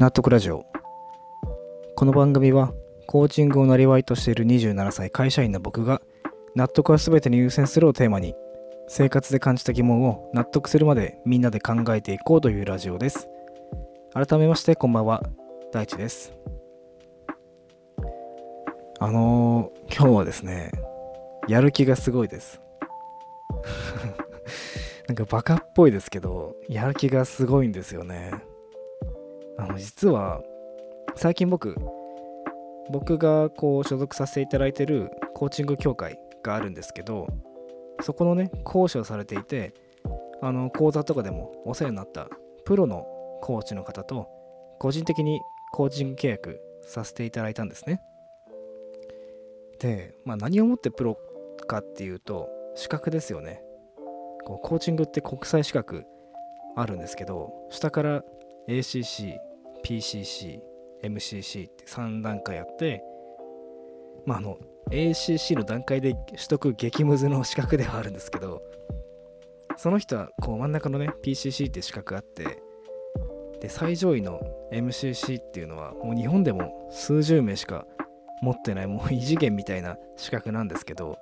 納得ラジオ。この番組はコーチングをなりわいとしている27歳会社員の僕が納得は全てに優先するをテーマに生活で感じた疑問を納得するまでみんなで考えていこうというラジオです。改めましてこんばんは。大地です。あのー、今日はですねやる気がすごいです。なんかバカっぽいですけどやる気がすごいんですよね。あの実は最近僕僕がこう所属させていただいてるコーチング協会があるんですけどそこのね講師をされていてあの講座とかでもお世話になったプロのコーチの方と個人的にコーチング契約させていただいたんですね。で、まあ、何をもってプロかっていうと資格ですよね。こうコーチングって国際資格あるんですけど下から ACC、PCC、MCC って3段階あってまああの ACC の段階で取得激ムズの資格ではあるんですけどその人はこう真ん中のね PCC って資格があってで最上位の MCC っていうのはもう日本でも数十名しか持ってないもう異次元みたいな資格なんですけど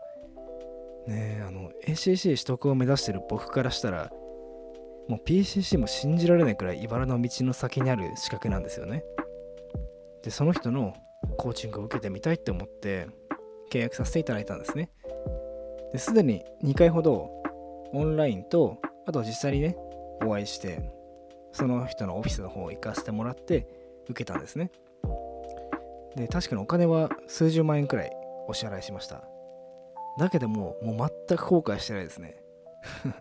ねあの ACC 取得を目指してる僕からしたらもう PCC も信じられないくらい茨の道の先にある資格なんですよね。でその人のコーチングを受けてみたいって思って契約させていただいたんですね。ですでに2回ほどオンラインとあと実際にねお会いしてその人のオフィスの方を行かせてもらって受けたんですね。で確かにお金は数十万円くらいお支払いしました。だけどももう全く後悔してないですね。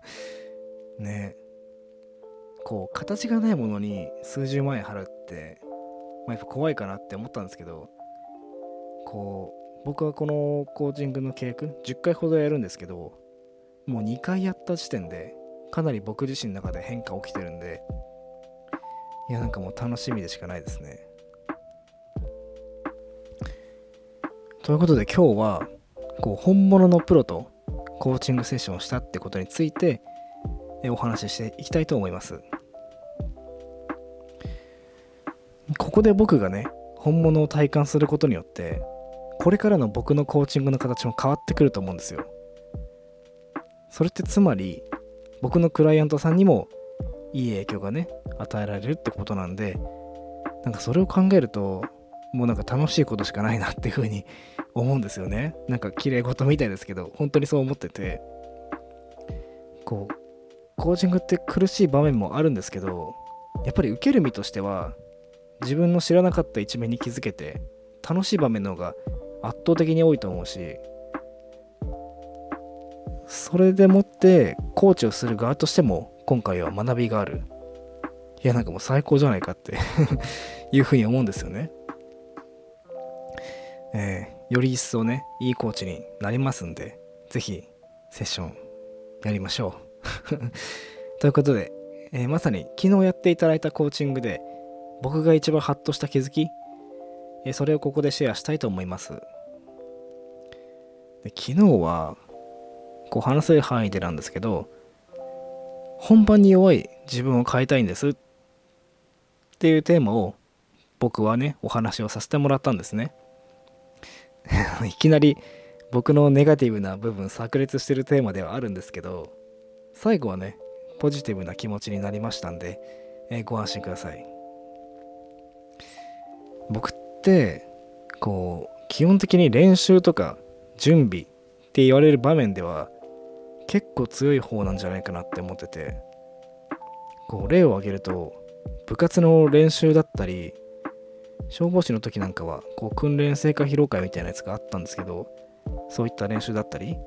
ね。えこう形がないものに数十万円払うって、まあ、やっぱ怖いかなって思ったんですけどこう僕はこのコーチングの契約10回ほどやるんですけどもう2回やった時点でかなり僕自身の中で変化起きてるんでいやなんかもう楽しみでしかないですね。ということで今日はこう本物のプロとコーチングセッションをしたってことについてお話ししていきたいと思います。ここで僕がね本物を体感することによってこれからの僕のコーチングの形も変わってくると思うんですよ。それってつまり僕のクライアントさんにもいい影響がね与えられるってことなんでなんかそれを考えるともうなんか楽しいことしかないなっていうふうに 思うんですよね。なんか綺麗事みたいですけど本当にそう思ってて。こうコーチングって苦しい場面もあるんですけどやっぱり受ける身としては自分の知らなかった一面に気づけて楽しい場面の方が圧倒的に多いと思うしそれでもってコーチをする側としても今回は学びがある。いやなんかもう最高じゃないかって いうふうに思うんですよね。えー、より一層ねいいコーチになりますんで是非セッションやりましょう。ということで、えー、まさに昨日やっていただいたコーチングで僕が一番ハッとした気づき、え、それをここでシェアしたいと思います。で昨日はこう話せる範囲でなんですけど本番に弱い自分を変えたいんです。っていうテーマを僕はねお話をさせてもらったんですね。いきなり僕のネガティブな部分炸裂してるテーマではあるんですけど最後はねポジティブな気持ちになりましたんで、え、ご安心ください。僕ってこう基本的に練習とか準備って言われる場面では結構強い方なんじゃないかなって思っててこう例を挙げると部活の練習だったり消防士の時なんかはこう訓練成果披露会みたいなやつがあったんですけどそういった練習だったり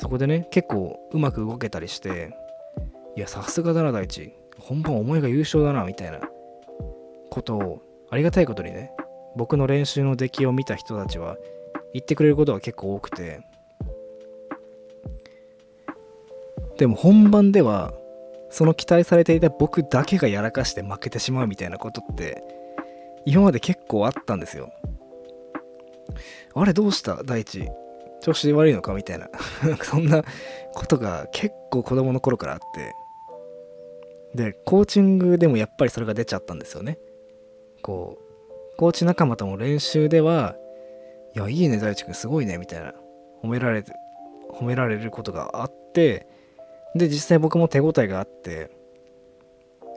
そこでね結構うまく動けたりしていやさすがだな大地。本番思いが優勝だなみたいなことをありがたいことにね僕の練習の出来を見た人たちは言ってくれることが結構多くて。でも本番ではその期待されていた僕だけがやらかして負けてしまうみたいなことって今まで結構あったんですよ。あれどうした？大地調子悪いのか？みたいな。そんなことが結構子供の頃からあって。でコーチングでもやっぱりそれが出ちゃったんですよね。こうコーチ仲間とも練習ではいやいいね大地君すごいねみたいな褒められて褒められることがあってで実際僕も手応えがあって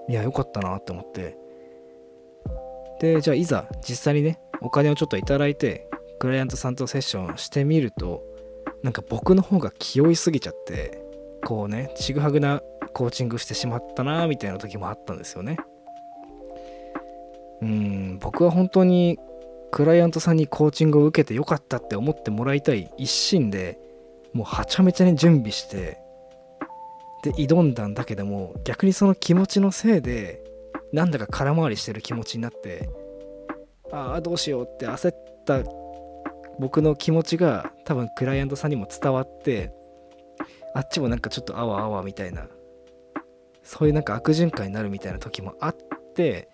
いやよかったなって思ってでじゃあいざ実際にねお金をちょっといただいてクライアントさんとセッションしてみるとなんか僕の方が気負いすぎちゃってこうねちぐはぐなコーチングしてしまったなみたいな時もあったんですよね。うん僕は本当にクライアントさんにコーチングを受けてよかったって思ってもらいたい一心でもうはちゃめちゃに準備してで挑んだんだけども逆にその気持ちのせいでなんだか空回りしてる気持ちになってああどうしようって焦った僕の気持ちが多分クライアントさんにも伝わってあっちもなんかちょっとあわあわみたいなそういうなんか悪循環になるみたいな時もあって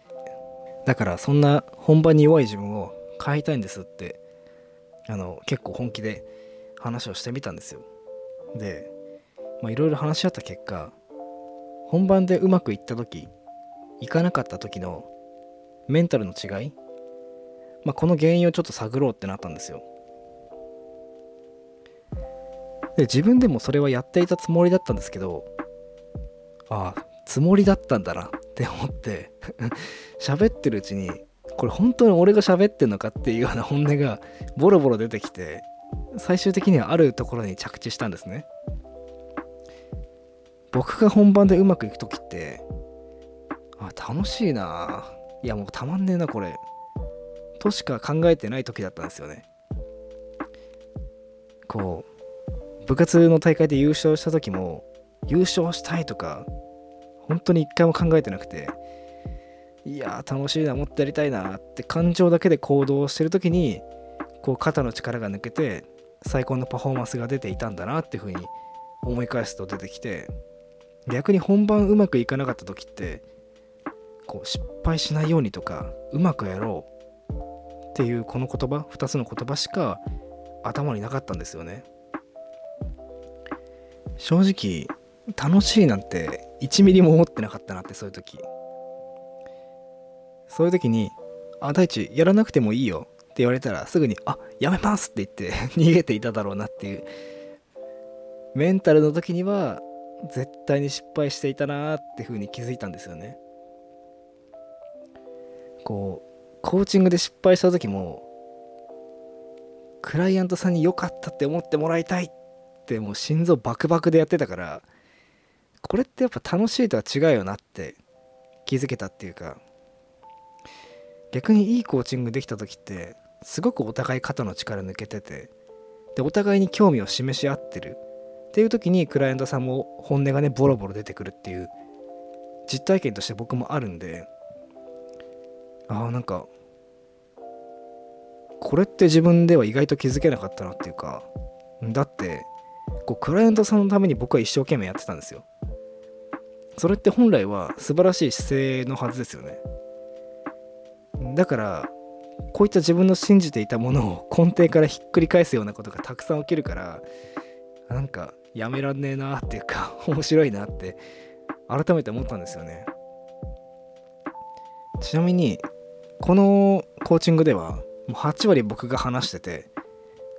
だからそんな本番に弱い自分を変えたいんですってあの結構本気で話をしてみたんですよ。でいろいろ話し合った結果本番でうまくいった時いかなかった時のメンタルの違い、まあ、この原因をちょっと探ろうってなったんですよ。で自分でもそれはやっていたつもりだったんですけどああつもりだったんだなっって思って喋ってるうちにこれ本当に俺が喋ってんのかっていうような本音がボロボロ出てきて最終的にはあるところに着地したんですね。僕が本番でうまくいく時ってあ楽しいな。いやもうたまんねえなこれ。としか考えてない時だったんですよね。こう部活の大会で優勝した時も優勝したいとか本当に一回も考えてなくていや楽しいなもっとやりたいなって感情だけで行動してる時にこう肩の力が抜けて最高のパフォーマンスが出ていたんだなっていうふうに思い返すと出てきて逆に本番うまくいかなかった時ってこう失敗しないようにとかうまくやろうっていうこの言葉2つの言葉しか頭になかったんですよね。正直楽しいなんて1ミリも思ってなかったなってそういう時。そういう時に「あ大地やらなくてもいいよ」って言われたらすぐに「あやめます」って言って 逃げていただろうなっていう。メンタルの時には絶対に失敗していたなっていうふうに気づいたんですよね。こうコーチングで失敗した時もクライアントさんに良かったって思ってもらいたいってもう心臓バクバクでやってたからこれってやっぱ楽しいとは違うよなって気づけたっていうか逆にいいコーチングできた時ってすごくお互い肩の力抜けててでお互いに興味を示し合ってる。っていう時にクライアントさんも本音がねボロボロ出てくるっていう実体験として僕もあるんでああなんかこれって自分では意外と気づけなかったなっていうかだってこうクライアントさんのために僕は一生懸命やってたんですよ。それって本来は素晴らしい姿勢のはずですよね。だからこういった自分の信じていたものを根底からひっくり返すようなことがたくさん起きるからなんかやめらんねえなっていうか面白いなって改めて思ったんですよね。ちなみにこのコーチングではもう8割僕が話してて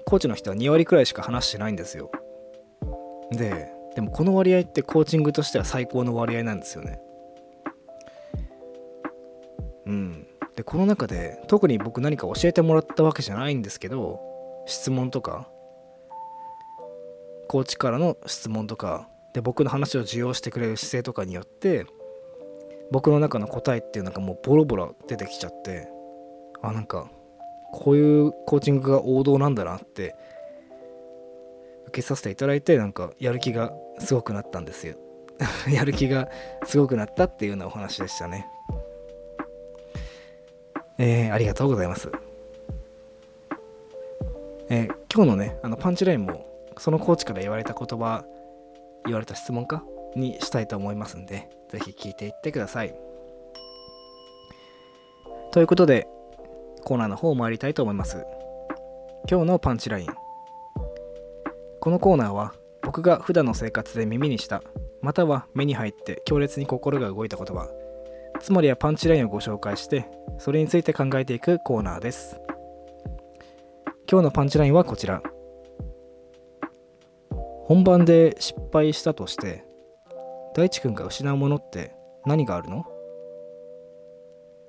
コーチの人は2割くらいしか話してないんですよ。ででもこの割合ってコーチングとしては最高の割合なんですよね。うん。でこの中で特に僕何か教えてもらったわけじゃないんですけど質問とかコーチからの質問とかで僕の話を受容してくれる姿勢とかによって僕の中の答えっていうのがもうボロボロ出てきちゃってあなんかこういうコーチングが王道なんだなって受けさせていただいてなんかやる気がすごくなったんですよ。やる気がすごくなったっていうようなお話でしたね。えー、ありがとうございます。えー、今日のねあのパンチラインもそのコーチから言われた言葉言われた質問かにしたいと思いますんで是非聞いていってください。ということでコーナーの方を参りたいと思います。今日のパンチライン。このコーナーは僕が普段の生活で耳にしたまたは目に入って強烈に心が動いた言葉つまりはパンチラインをご紹介してそれについて考えていくコーナーです。今日のパンチラインはこちら。本番で失敗したとして大地君が失うものって何があるの？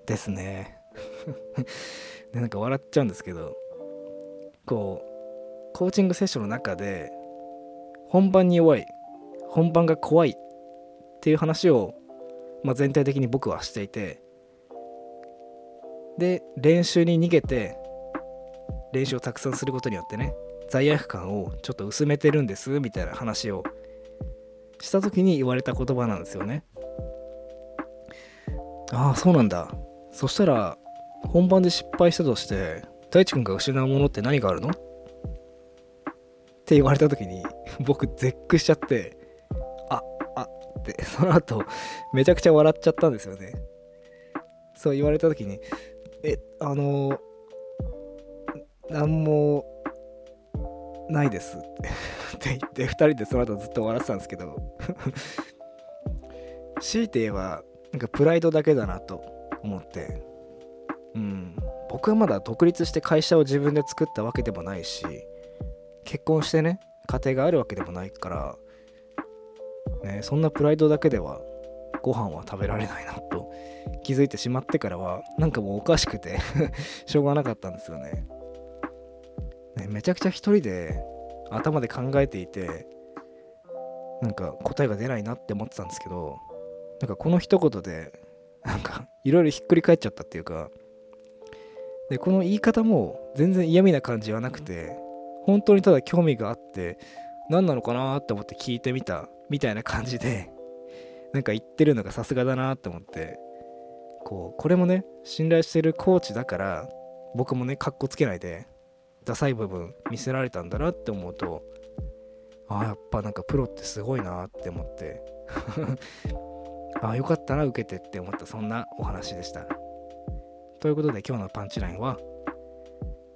ですね。で なんか笑っちゃうんですけどこうコーチングセッションの中で本番に弱い本番が怖いっていう話を、まあ、全体的に僕はしていてで練習に逃げて練習をたくさんすることによってね罪悪感をちょっと薄めてるんですみたいな話をした時に言われた言葉なんですよね。ああそうなんだ。そしたら本番で失敗したとして大地君が失うものって何があるの？って言われた時に僕絶句しちゃってああってその後めちゃくちゃ笑っちゃったんですよね。そう言われた時にえあの何もないです。って言って2人でその後ずっと笑ってたんですけど。強いて言えばなんかプライドだけだなと思って。うん。僕はまだ独立して会社を自分で作ったわけでもないし結婚してね家庭があるわけでもないから、ね、そんなプライドだけではご飯は食べられないなと気づいてしまってからはなんかもうおかしくて しょうがなかったんですよね。ねめちゃくちゃ一人で頭で考えていてなんか答えが出ないなって思ってたんですけどなんかこの一言でなんかいろいろひっくり返っちゃったっていうかでこの言い方も全然嫌味な感じはなくて本当にただ興味があって何なのかなって思って聞いてみたみたいな感じで なんか言ってるのがさすがだなって思ってこうこれもね信頼してるコーチだから僕もねかっこつけないでダサい部分見せられたんだなって思うとああやっぱなんかプロってすごいなって思って ああよかったな受けてって思ったそんなお話でした。ということで今日のパンチラインは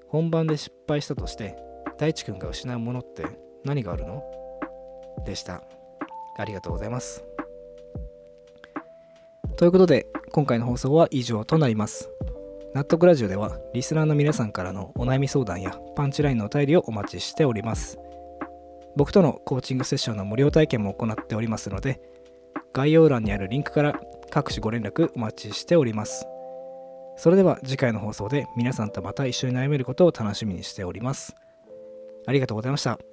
本番で失敗したとして大地君が失うものって何があるの？でした。ありがとうございます。ということで今回の放送は以上となります。納得ラジオではリスナーの皆さんからのお悩み相談やパンチラインのお便りをお待ちしております。僕とのコーチングセッションの無料体験も行っておりますので概要欄にあるリンクから各種ご連絡お待ちしております。それでは次回の放送で皆さんとまた一緒に悩めることを楽しみにしております。ありがとうございました。